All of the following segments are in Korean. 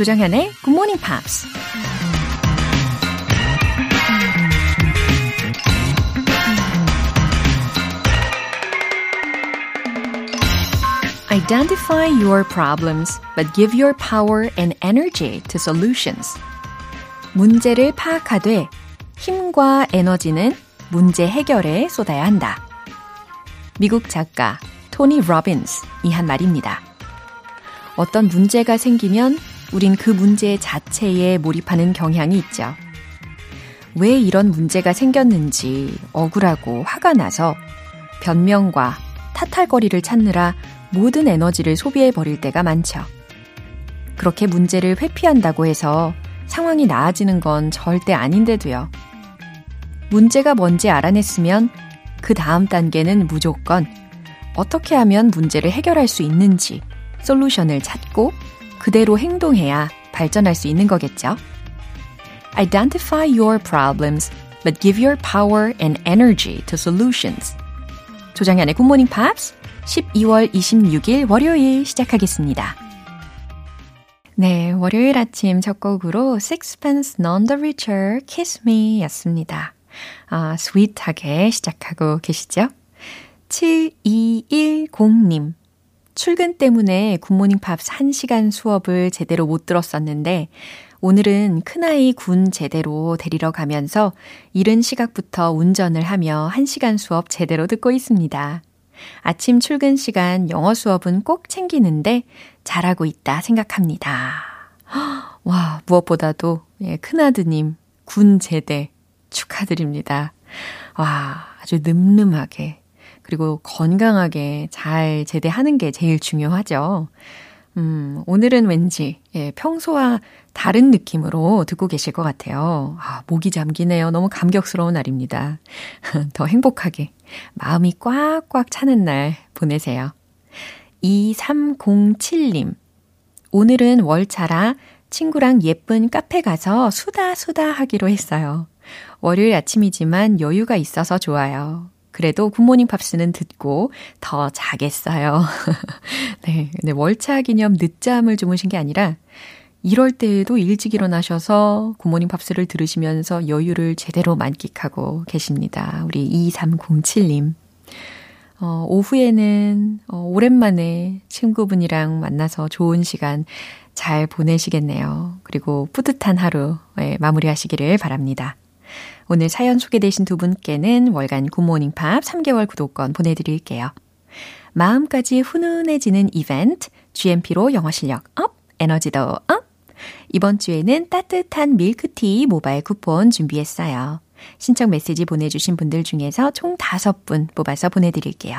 조정현의 Good Morning Pops. Identify your problems, but give your power and energy to solutions. 문제를 파악하되 힘과 에너지는 문제 해결에 쏟아야 한다. 미국 작가 토니 로빈스이 한 말입니다. 어떤 문제가 생기면 우린 그 문제 자체에 몰입하는 경향이 있죠. 왜 이런 문제가 생겼는지 억울하고 화가 나서 변명과 타탈거리를 찾느라 모든 에너지를 소비해 버릴 때가 많죠. 그렇게 문제를 회피한다고 해서 상황이 나아지는 건 절대 아닌데도요. 문제가 뭔지 알아냈으면 그 다음 단계는 무조건 어떻게 하면 문제를 해결할 수 있는지 솔루션을 찾고 그대로 행동해야 발전할 수 있는 거겠죠. Identify your problems, but give your power and energy to solutions. 조장현의 굿모닝 팝스 12월 26일 월요일 시작하겠습니다. 네, 월요일 아침 첫 곡으로 Sixpence None the Richer Kiss Me 였습니다. 아, sweet하게 시작하고 계시죠? 7210님. 출근 때문에 굿모닝 팝스 1시간 수업을 제대로 못 들었었는데, 오늘은 큰아이 군 제대로 데리러 가면서 이른 시각부터 운전을 하며 1시간 수업 제대로 듣고 있습니다. 아침 출근 시간 영어 수업은 꼭 챙기는데 잘하고 있다 생각합니다. 와, 무엇보다도 예, 큰아드님 군 제대 축하드립니다. 와, 아주 늠름하게 그리고 건강하게 잘 제대하는 게 제일 중요하죠. 음, 오늘은 왠지, 예, 평소와 다른 느낌으로 듣고 계실 것 같아요. 아, 목이 잠기네요. 너무 감격스러운 날입니다. 더 행복하게, 마음이 꽉꽉 차는 날 보내세요. 2307님. 오늘은 월차라 친구랑 예쁜 카페 가서 수다 수다 하기로 했어요. 월요일 아침이지만 여유가 있어서 좋아요. 그래도 굿모닝 팝스는 듣고 더 자겠어요. 네. 근데 월차 기념 늦잠을 주무신 게 아니라 이럴 때에도 일찍 일어나셔서 굿모닝 팝스를 들으시면서 여유를 제대로 만끽하고 계십니다. 우리 2307님. 어, 오후에는 어, 오랜만에 친구분이랑 만나서 좋은 시간 잘 보내시겠네요. 그리고 뿌듯한 하루 예, 마무리하시기를 바랍니다. 오늘 사연 소개되신 두 분께는 월간 굿모닝 팝스 3개월 구독권 보내드릴게요. 마음까지 훈훈해지는 이벤트, GMP로 영어 실력 up, 에너지도 up! 이번 주에는 따뜻한 밀크티 모바일 쿠폰 준비했어요. 신청 메시지 보내주신 분들 중에서 총 5분 뽑아서 보내드릴게요.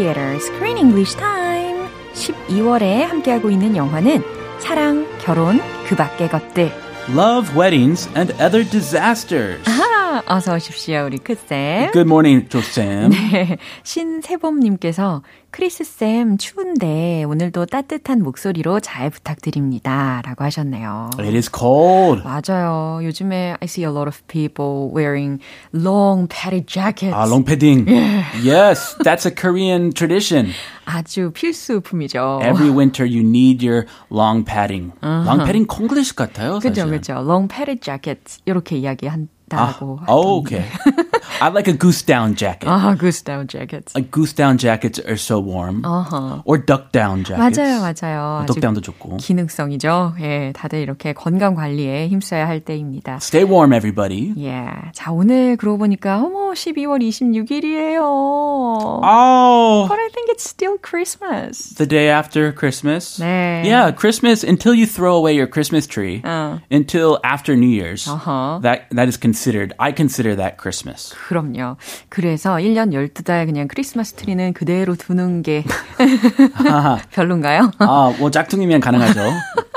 Theater Screen English Time 12월에 함께하고 있는 영화는 사랑, 결혼, 그 밖의 것들 Love, weddings, and other disasters. 아하, 어서 오십시오, 우리 크쌤. Good morning, 조쌤. 네, 신세범님께서 크리스쌤 추운데 오늘도 따뜻한 목소리로 잘 부탁드립니다. 라고 하셨네요. It is cold. 맞아요. 요즘에 I see a lot of people wearing long padded jackets. 아, long padding. Yes, that's a Korean tradition. 아주 필수품이죠. Every winter you need your long padding. long padding 콩글리시 같아요, 그죠, 사실. 그죠. long padded jackets 이렇게 이야기한 다고. 아, oh, okay. I like a goose down jacket. 아, goose down jackets. Like goose down jackets are so warm. 어허. Or duck down jackets. 맞아요, 맞아요. duck down도 좋고. 기능성이죠. 예, 다들 이렇게 건강 관리에 힘써야 할 때입니다. Stay warm, everybody. 예. 자, 오늘 그러고 보니까, 어머, 12월 26일이에요. Oh, But I think it's still Christmas. the day after Christmas. 네. Yeah, Christmas until you throw away your Christmas tree. 어. Until after New Year's. Uh-huh. That that is considered. I consider that Christmas. 그럼요. 그래서 1년 12달 그냥 크리스마스 트리는 그대로 두는 게 별론가요? 아, 뭐 짝퉁이면 가능하죠.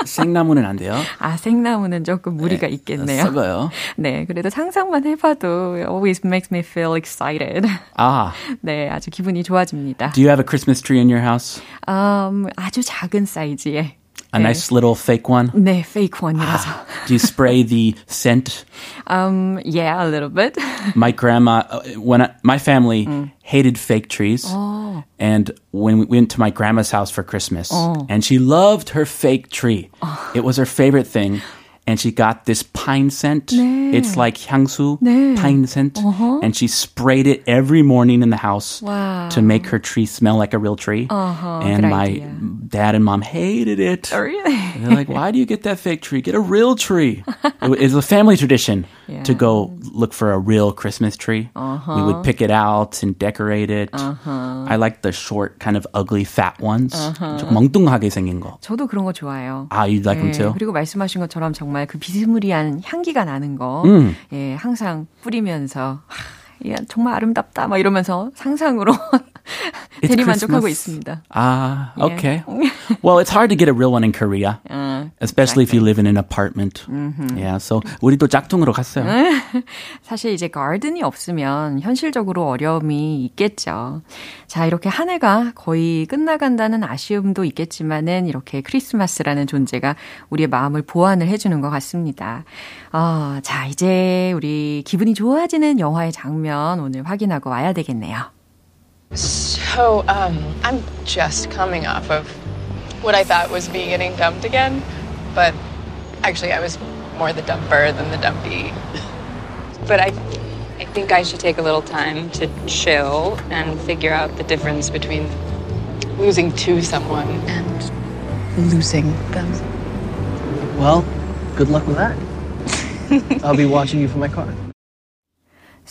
생나무는 안 돼요. 아, 생나무는 조금 무리가 있겠네요. 썩어요. 네, 그래도 상상만 해봐도 always makes me feel excited. 아, 네, 아주 기분이 좋아집니다. do you have a Christmas tree in your house? 음, 아주 작은 사이즈의 A nice little fake one? 네, fake one이라서. Do you spray the scent? Um, yeah, a little bit. My grandma, uh, when I, my family hated fake trees, and when we went to my grandma's house for Christmas, and she loved her fake tree. It was her favorite thing. And she got this pine scent. It's like 향수, 네. pine scent. And she sprayed it every morning in the house Wow. to make her tree smell like a real tree. Uh-huh, and good my idea. dad and mom hated it. Oh, really? They're like, why do you get that fake tree? Get a real tree. It- It's a family tradition To go look for a real Christmas tree. We would pick it out and decorate it. I like the short, kind of ugly, fat ones. 좀 멍뚱하게 생긴 거. 저도 그런 거 좋아해요. Ah, you like them 네, too? 그리고 말씀하신 것처럼 정말 그 비스무리한 향기가 나는 거, 음. 예, 항상 뿌리면서, 하, 야, 정말 아름답다, 막 이러면서 상상으로 대리만족하고. 있습니다. Ah, Yeah. okay. well, it's hard to get a real one in Korea. 어, Especially if you live in an apartment. Yeah, so 우리도 짝퉁으로 갔어요. 사실 이제 가든이 없으면 현실적으로 어려움이 있겠죠. 자, 이렇게 한 해가 거의 끝나간다는 아쉬움도 있겠지만은 이렇게 크리스마스라는 존재가 우리의 마음을 보완을 해주는 것 같습니다. 어, 자, 이제 우리 기분이 좋아지는 영화의 장면 오늘 확인하고 와야 되겠네요. So, um, I'm just coming off of what I thought was me getting dumped again, but actually, I was more the dumper than the dumpy. But I, I think I should take a little time to chill and figure out the difference between Losing to someone and losing them. Well, good luck with that. I'll be watching you from my car.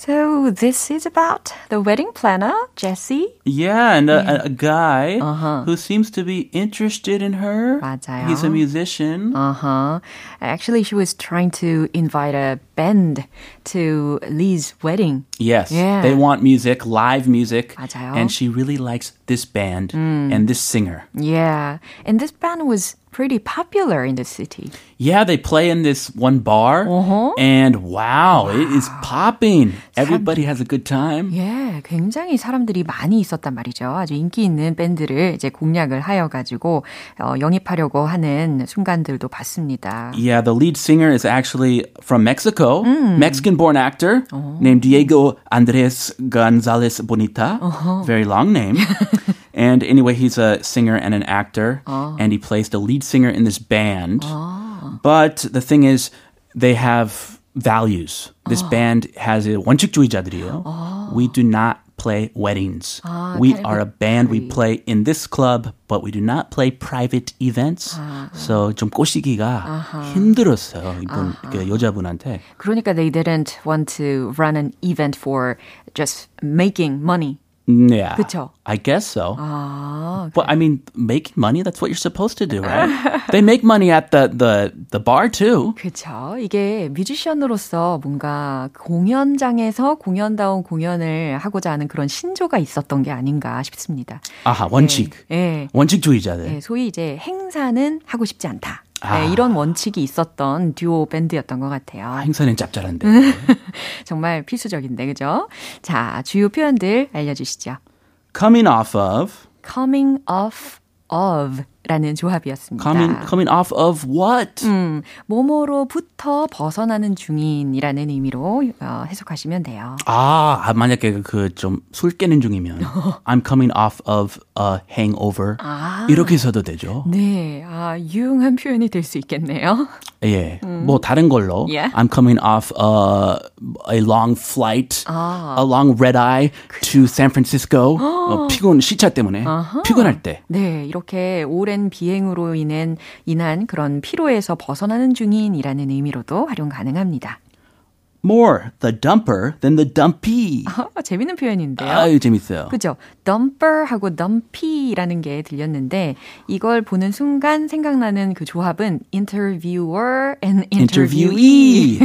So this is about the wedding planner, Jesse. Yeah, and a, a- a guy Uh-huh. who seems to be interested in her. 맞아요. He's a musician. Uh-huh. Actually, she was trying to invite a band to Lee's wedding. Yes. Yeah. They want music, live music. 맞아요. And she really likes this band and this singer. Yeah. And this band was pretty popular in the city. Yeah, they play in this one bar. Uh-huh. And wow, it is popping. Everybody has a good time. 예, 굉장히 사람들이 많이 있었단 말이죠. 아주 인기 있는 밴드를 이제 공략을 하여 가지고 어, 영입하려고 하는 순간들도 봤습니다. Yeah, the lead singer is actually from Mexico, Mexican born actor named Diego Andres Gonzalez Bonita. Very long name. and anyway, he's a singer and an actor, and he plays the lead singer in this band. But the thing is, they have values. This band has a 원칙주의자들이에요. We do not play weddings. we are a band. We play in this club, but we do not play private events. So 좀 꼬시기가 힘들었어요. 이분 그 여자분한테. 그러니까 they didn't want to run an event for just making money. Yeah. 그쵸? I guess so. 아, But I mean, making money, that's what you're supposed to do, right? they make money at the, the, the bar too. 그쵸. 이게 뮤지션으로서 뭔가 공연장에서 공연다운 공연을 하고자 하는 그런 신조가 있었던 게 아닌가 싶습니다. 아하, 원칙. 예. 원칙주의자들. 예, 소위 이제 행사는 하고 싶지 않다. 아. 네, 이런 원칙이 있었던 듀오 밴드였던 것 같아요. 행사는 짭짤한데. 정말 필수적인데, 그죠? 자, 주요 표현들 알려주시죠. coming off of. coming off of 라는 조합이었습니다. Coming, coming off of what? 음, 뭐뭐로부터 벗어나는 중인이라는 의미로 어, 해석하시면 돼요. 아, 아, 만약에 그 좀 술 깨는 중이면 I'm coming off of a hangover. 이렇게 써도 되죠. 네, 아, 유용한 표현이 될 수 있겠네요. 예. 뭐 다른 걸로 Yeah. I'm coming off a, a long flight, a long red eye to San Francisco. 어, 피곤 시차 때문에 피곤할 때. 네, 이렇게 오랜 비행으로 인한, 인한 그런 피로에서 벗어나는 중인이라는 의미로도 활용 가능합니다. More the dumper than the dumpy. 어, 재밌는 표현인데요. 아유, 재밌어요. 그죠? dumper하고 dumpy라는 게 들렸는데 이걸 보는 순간 생각나는 그 조합은 interviewer and interviewee.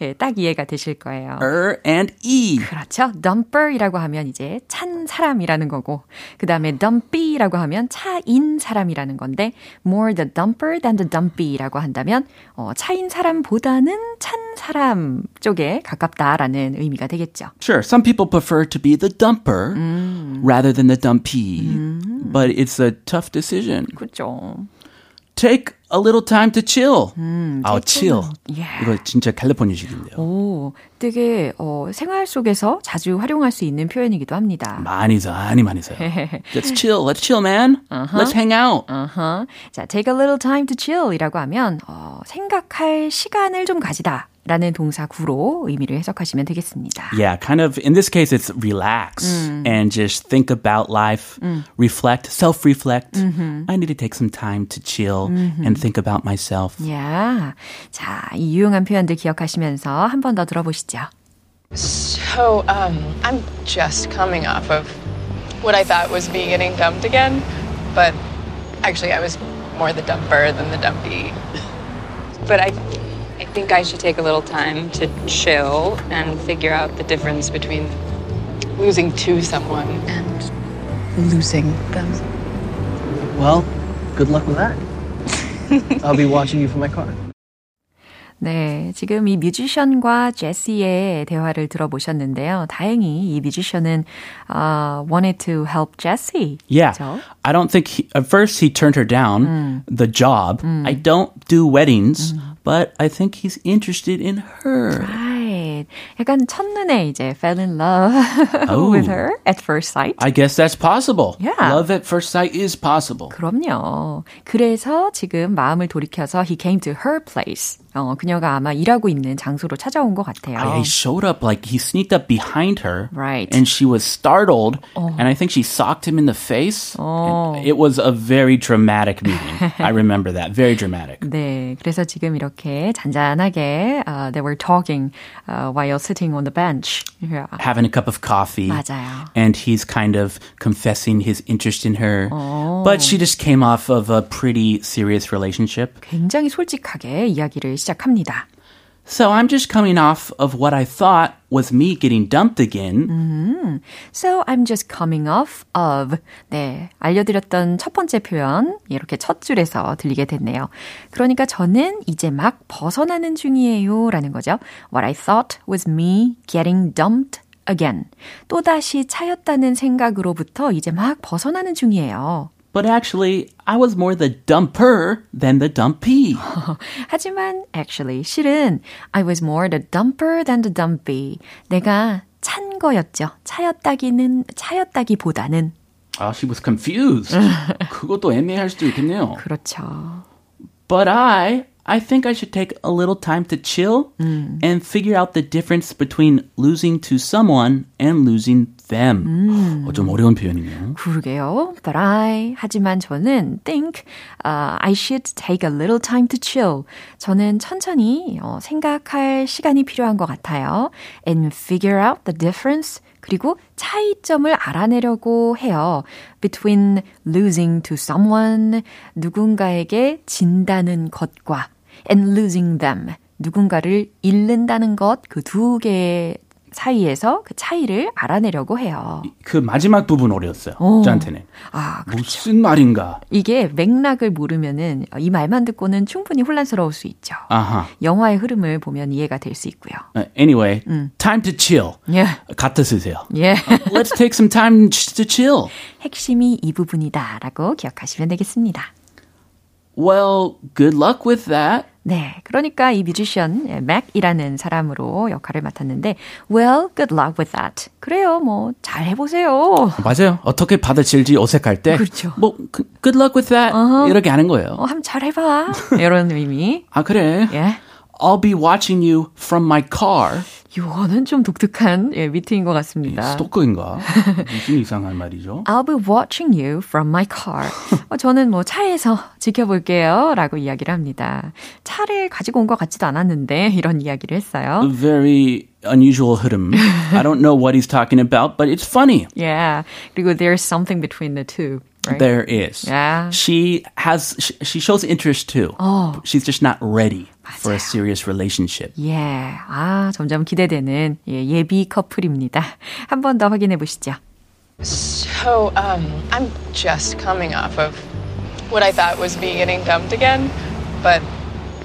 예, 딱 이해가 되실 거예요. er and e. 그렇죠. dumper이라고 하면 이제 찬 사람이라는 거고, 그 다음에 dumpy라고 하면 차인 사람이라는 건데, more the dumper than the dumpy라고 한다면, 어, 차인 사람보다는 찬 사람 쪽에 가깝다라는 의미가 되겠죠. Sure, some people prefer to be the dumper rather than the dumpy, but it's a tough decision. 그렇죠. Take a little time to chill. 아, chill. Yeah. 이거 진짜 캘리포니아식인데요. 오, 되게 어, 생활 속에서 자주 활용할 수 있는 표현이기도 합니다. 많이 써, 많이 많이 써요. Let's chill, let's chill, man. Let's hang out. 어허. 자, take a little time to chill 이라고 하면, 어, 생각할 시간을 좀 가지다. 라는 동사 구로 의미를 해석하시면 되겠습니다. Yeah, kind of. In this case, it's relax and just think about life, reflect, self reflect. I need to take some time to chill and think about myself. 야, 자, 이 유용한 표현들 기억하시면서 한 번 더 들어보시죠. So, um, I'm just coming off of what I thought was me getting dumped again, but actually, I was more the dumper than the dumpy. But I, I think I should take a little time to chill and figure out the difference between Losing to someone and losing them. Well, good luck with that. I'll be watching you from my car. 네, 지금 이 뮤지션과 제시의 대화를 들어보셨는데요. 다행히 이 뮤지션은 uh, wanted to help Jesse. Yeah. 그렇죠? I don't think he, at first he turned her down, the job. I don't do weddings, but I think he's interested in her. Right. 약간 첫눈에 이제 fell in love Oh. with her at first sight. I guess that's possible. Yeah. Love at first sight is possible. 그럼요. 그래서 지금 마음을 돌이켜서 he came to her place. 어, 그녀가 아마 일하고 있는 장소로 찾아온 것 같아요. He showed up like he sneaked up behind her. Right. And she was startled. And I think she socked him in the face. And It was a very dramatic meeting. I remember that. Very dramatic. 네, 그래서 지금 이렇게 잔잔하게 uh, they were talking uh, while sitting on the bench. Yeah. Having a cup of coffee. 맞아요. And he's kind of confessing his interest in her. But she just came off of a pretty serious relationship. 굉장히 솔직하게 이야기를 시작합니다. So I'm just coming off of what I thought was me getting dumped again. So I'm just coming off of. 네, 알려드렸던 첫 번째 표현 이렇게 첫 줄에서 들리게 됐네요. 그러니까 저는 이제 막 벗어나는 중이에요라는 거죠. What I thought was me getting dumped again. 또다시 차였다는 생각으로부터 이제 막 벗어나는 중이에요. But actually, I was more the dumper than the dumpy. 하지만 actually 실은 I was more the dumper than the dumpy. 내가 찬 거였죠. 차였다기는 차였다기보다는 Ah, she was confused. 그것도 애매할 수도 있겠네요. 그렇죠. But I, I think I should take a little time to chill and figure out the difference between losing to someone and losing them. 어, 좀 어려운 표현이네요. 그러게요. But I 하지만 저는 think uh, I should take a little time to chill. 저는 천천히 어, 생각할 시간이 필요한 것 같아요. And figure out the difference. 그리고 차이점을 알아내려고 해요. Between losing to someone, 누군가에게 진다는 것과 and losing them, 누군가를 잃는다는 것, 그 두 개의 사이에서 그 차이를 알아내려고 해요. 그 마지막 부분 어려웠어요. 저한테는. 아, 무슨 말인가? 이게 맥락을 모르면은 이 말만 듣고는 충분히 혼란스러울 수 있죠. 아하. 영화의 흐름을 보면 이해가 될 수 있고요. Uh, Anyway, time to chill. 예. 갖다 쓰세요. 예. Let's take some time to chill. 핵심이 이 부분이다라고 기억하시면 되겠습니다. Well, good luck with that. 네, 그러니까 이 뮤지션 맥이라는 사람으로 역할을 맡았는데, well, good luck with that. 그래요, 뭐 잘 해보세요. 맞아요. 어떻게 받아칠지 어색할 때. 그렇죠. 뭐, 그- good luck with that. 이렇게 하는 거예요. 어, 한번 잘 해봐. 이런 의미. 아, 그래. 예. I'll be watching you from my car. 이거는 좀 독특한 예, 미트인 것 같습니다. 스토커인가? 무슨 이상한 말이죠? I'll be watching you from my car. 어, 저는 뭐 차에서 지켜볼게요. 라고 이야기를 합니다. 차를 가지고 온 것 같지도 않았는데 이런 이야기를 했어요. Very unusual 흐름. I don't know what he's talking about, but it's funny. Yeah. 그리고 there's something between the two. Right? There is. Yeah. She has, she, she shows interest too. Oh. She's just not ready for a serious relationship. 예. 아, 점점 기대되는 예, 예비 커플입니다. 한 번 더 확인해 보시죠. So, um, I'm just coming off of what I thought was me getting dumped again, but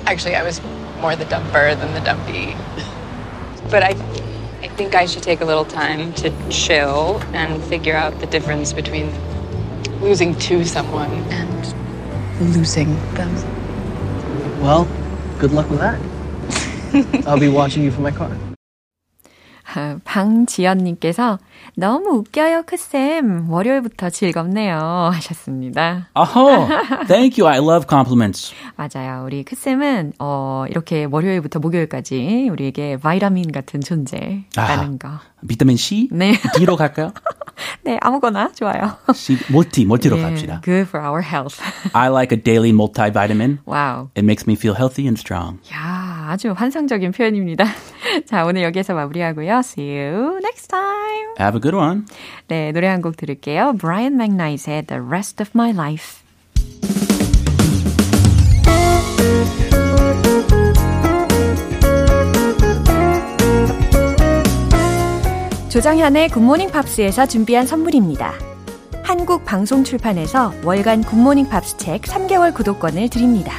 actually, I was more the dumper than the dumpy. But I, I think I should take a little time to chill and figure out the difference between Losing to someone and losing them. Well, good luck with that. I'll be watching you from my car. 아, 방지연님께서 너무 웃겨요, 크쌤. 월요일부터 즐겁네요. 하셨습니다. Oh, thank you. I love compliments. 맞아요. 우리 크쌤은, 어, 이렇게 월요일부터 목요일까지 우리에게 바이타민 같은 존재라는 거. 비타민 C? 네. D로 갈까요? 네, 아무거나 좋아요. C, multi, multi로 예, 갑시다. good for our health. I like a daily multivitamin. 와우. It makes me feel healthy and strong. 야, 아주 환상적인 표현입니다. 자, 오늘 여기에서 마무리하고요. See you next time. Have a good one. 네, 노래 한 곡 들을게요. Brian McKnight의 The Rest of My Life. 조정현의 굿모닝 팝스에서 준비한 선물입니다. 한국 방송 출판에서 월간 굿모닝 팝스 책 3개월 구독권을 드립니다.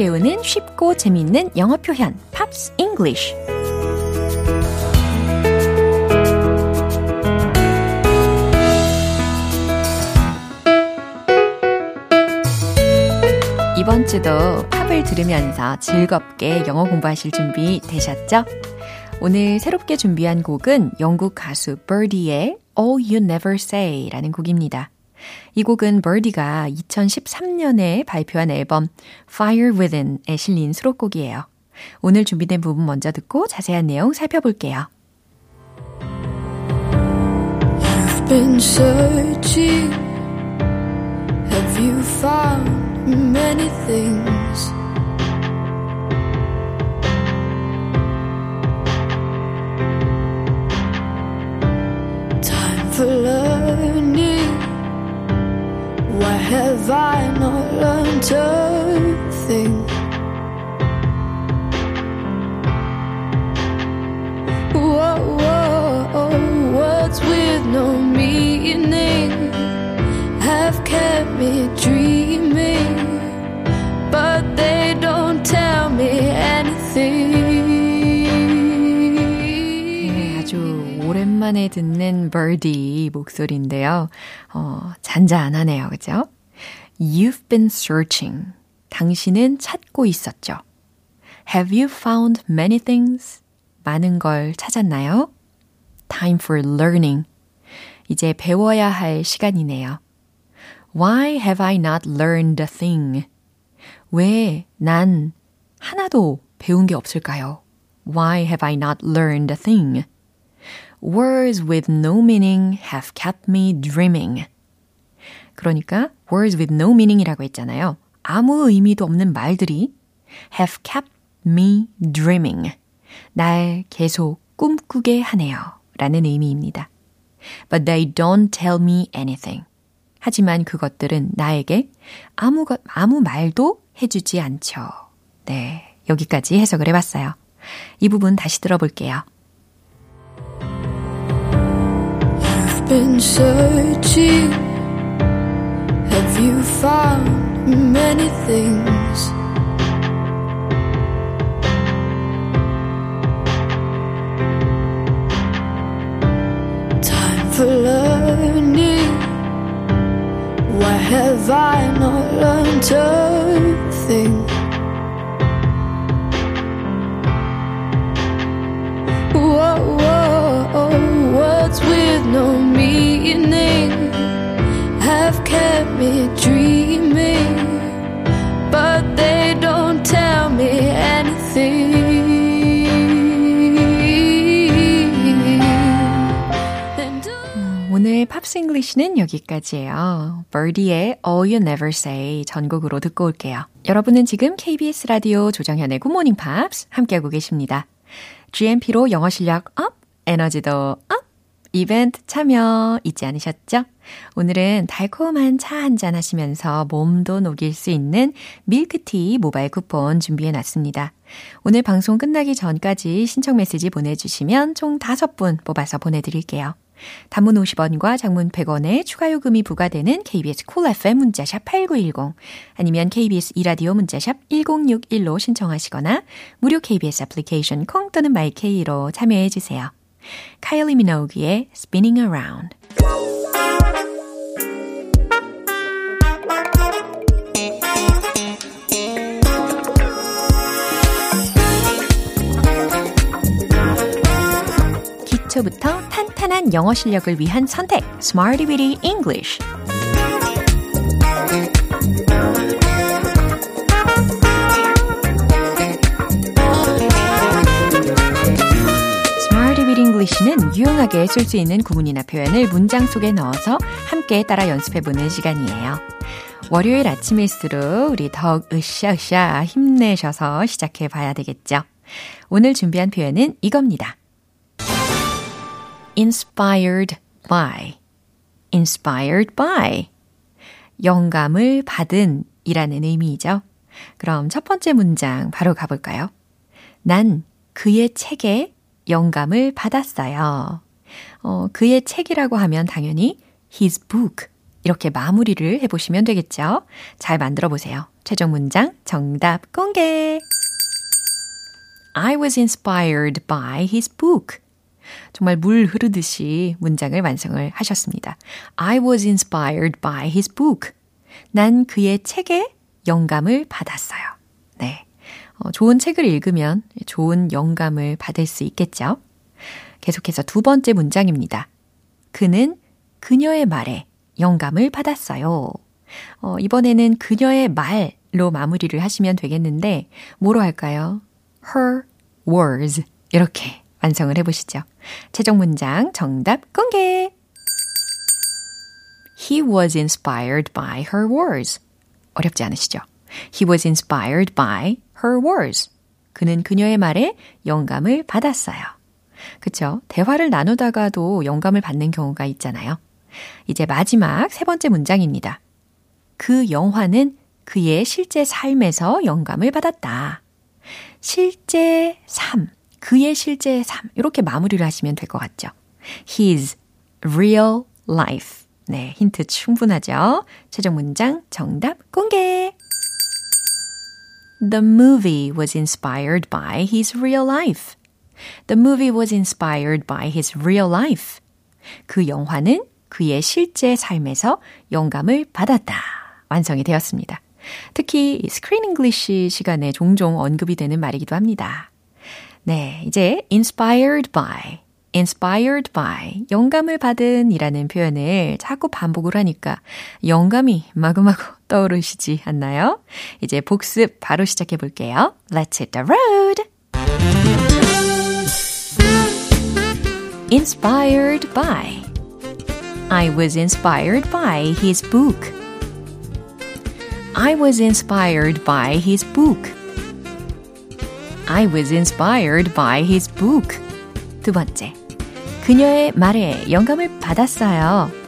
배우는 쉽고 재미있는 영어 표현 Pops English 이번 주도 팝을 들으면서 즐겁게 영어 공부하실 준비 되셨죠? 오늘 새롭게 준비한 곡은 영국 가수 Birdy의 All You Never Say라는 곡입니다. 이 곡은 Birdie가 2013년에 발표한 앨범 Fire Within에 실린 수록곡이에요. 오늘 준비된 부분 먼저 듣고 자세한 내용 살펴볼게요. You've been searching. Have you found many things? Have I not learned a thing? Whoa, whoa, words with no meaning have kept me dreaming, but they don't tell me anything. 네, 아주 오랜만에 듣는 Birdie 목소리인데요. 어, 잔잔하네요. 그죠? You've been searching. 당신은 찾고 있었죠. Have you found many things? 많은 걸 찾았나요? Time for learning. 이제 배워야 할 시간이네요. Why have I not learned a thing? 왜 난 하나도 배운 게 없을까요? Why have I not learned a thing? Words with no meaning have kept me dreaming. 그러니까 words with no meaning이라고 했잖아요. 아무 의미도 없는 말들이 have kept me dreaming. 날 계속 꿈꾸게 하네요. 라는 의미입니다. But they don't tell me anything. 하지만 그것들은 나에게 아무, 것- 아무 말도 해주지 않죠. 네. 여기까지 해석을 해봤어요. 이 부분 다시 들어볼게요. Been searching. You found many things? Time for learning. Why have I not learned a thing? Whoa, whoa, oh, words with no 오늘 Pops English는 여기까지예요. Birdy의 All You Never Say 전곡으로 듣고 올게요. 여러분은 지금 KBS 라디오 조정현의 굿모닝 팝스 함께하고 계십니다. GMP로 영어 실력 up, 에너지도 up, 이벤트 참여 잊지 않으셨죠? 오늘은 달콤한 차 한잔 하시면서 몸도 녹일 수 있는 밀크티 모바일 쿠폰 준비해 놨습니다. 오늘 방송 끝나기 전까지 신청 메시지 보내주시면 총 5분 뽑아서 보내드릴게요. 단문 50원과 장문 100원의 추가 요금이 부과되는 KBS Cool FM 문자샵 8910 아니면 KBS 이라디오 문자샵 1061로 신청하시거나 무료 KBS 애플리케이션 콩 또는 마이케이로 참여해 주세요. Kylie Minogue의 Spinning Around 기초부터 탄탄한 영어 실력을 위한 선택 Smarty Witty English 유용하게 쓸 수 있는 구문이나 표현을 문장 속에 넣어서 함께 따라 연습해보는 시간이에요. 월요일 아침일수록 우리 더욱 으쌰으쌰 힘내셔서 시작해 봐야 되겠죠. 오늘 준비한 표현은 이겁니다. inspired by, inspired by. 영감을 받은 이라는 의미이죠. 그럼 첫 번째 문장 바로 가볼까요? 난 그의 책에 영감을 받았어요. 어, 그의 책이라고 하면 당연히 his book. 이렇게 마무리를 해보시면 되겠죠? 잘 만들어 보세요. 최종 문장 정답 공개! I was inspired by his book. 정말 물 흐르듯이 문장을 완성을 하셨습니다. I was inspired by his book. 난 그의 책에 영감을 받았어요. 네. 어, 좋은 책을 읽으면 좋은 영감을 받을 수 있겠죠? 계속해서 두 번째 문장입니다. 그는 그녀의 말에 영감을 받았어요. 어, 이번에는 그녀의 말로 마무리를 하시면 되겠는데, 뭐로 할까요? her words. 이렇게 완성을 해보시죠. 최종 문장 정답 공개! He was inspired by her words. 어렵지 않으시죠? He was inspired by her words. 그는 그녀의 말에 영감을 받았어요. 그쵸? 대화를 나누다가도 영감을 받는 경우가 있잖아요. 이제 마지막 세 번째 문장입니다. 그 영화는 그의 실제 삶에서 영감을 받았다. 실제 삶, 그의 실제 삶, 이렇게 마무리를 하시면 될 것 같죠. His real life. 네, 힌트 충분하죠? 최종 문장 정답 공개! The movie was inspired by his real life. The movie was inspired by his real life. 그 영화는 그의 실제 삶에서 영감을 받았다. 완성이 되었습니다. 특히 Screen English 시간에 종종 언급이 되는 말이기도 합니다. 네, 이제 inspired by, inspired by, 영감을 받은 이라는 표현을 자꾸 반복을 하니까 영감이 마구마구 떠오르시지 않나요? 이제 복습 바로 시작해 볼게요. Let's hit the road! inspired by I was inspired by his book. I was inspired by his book. I was inspired by his book. 두 번째. 그녀의 말에 영감을 받았어요.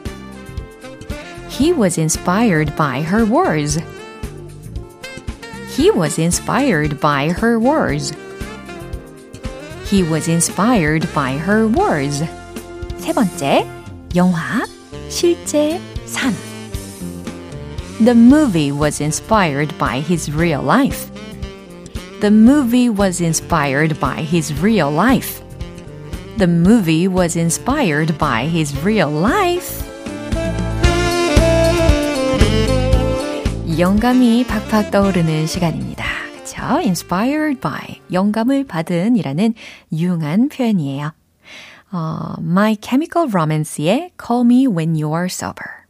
He was inspired by her words. He was inspired by her words. He was inspired by her words. 세 번째. 영화, 실제, 삶. The movie was inspired by his real life. The movie was inspired by his real life. The movie was inspired by his real life. 영감이 팍팍 떠오르는 시간입니다. 그쵸? inspired by, 영감을 받은 이라는 유용한 표현이에요. 어, My Chemical Romance의 Call Me When You Are Sober.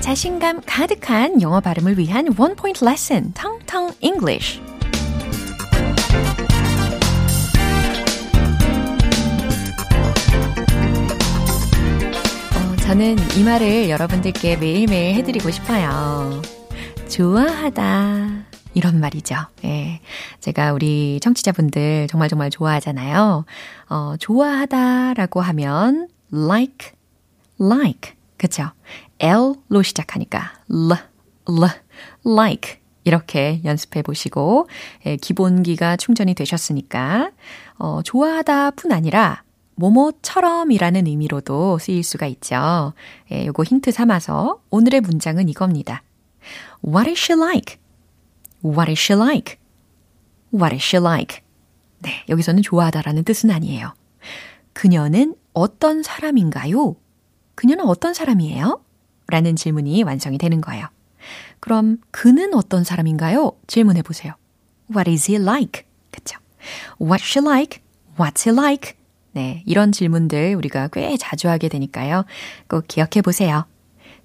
자신감 가득한 영어 발음을 위한 원 포인트 레슨, 텅텅 English. 저는 이 말을 여러분들께 매일매일 해드리고 싶어요. 좋아하다. 이런 말이죠. 예. 제가 우리 청취자분들 정말 정말 좋아하잖아요. 어, 좋아하다라고 하면 like, like. 그쵸? L로 시작하니까 L, L, like. 이렇게 연습해 보시고, 예, 기본기가 충전이 되셨으니까, 어, 좋아하다 뿐 아니라, 뭐뭐처럼이라는 의미로도 쓰일 수가 있죠. 예, 요거 힌트 삼아서 오늘의 문장은 이겁니다. What is she like? What is she like? What is she like? 네, 여기서는 좋아하다라는 뜻은 아니에요. 그녀는 어떤 사람인가요? 그녀는 어떤 사람이에요? 라는 질문이 완성이 되는 거예요. 그럼 그는 어떤 사람인가요? 질문해 보세요. What is he like? 그쵸? What's she like? What's he like? 네, 이런 질문들 우리가 꽤 자주 하게 되니까요. 꼭 기억해 보세요.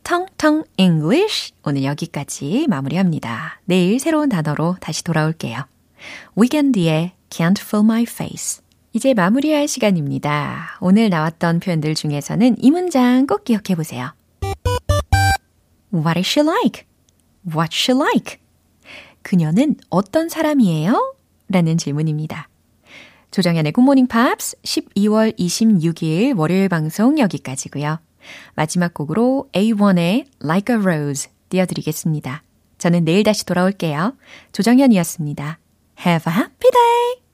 텅텅 English 오늘 여기까지 마무리합니다. 내일 새로운 단어로 다시 돌아올게요. 위켄드의 Can't Feel My Face 이제 마무리할 시간입니다. 오늘 나왔던 표현들 중에서는 이 문장 꼭 기억해 보세요. What is she like? What's she like? 그녀는 어떤 사람이에요? 라는 질문입니다. 조정현의 굿모닝 팝스 12월 26일 월요일 방송 여기까지고요. 마지막 곡으로 A1의 Like a Rose 띄워드리겠습니다. 저는 내일 다시 돌아올게요. 조정현이었습니다. Have a happy day!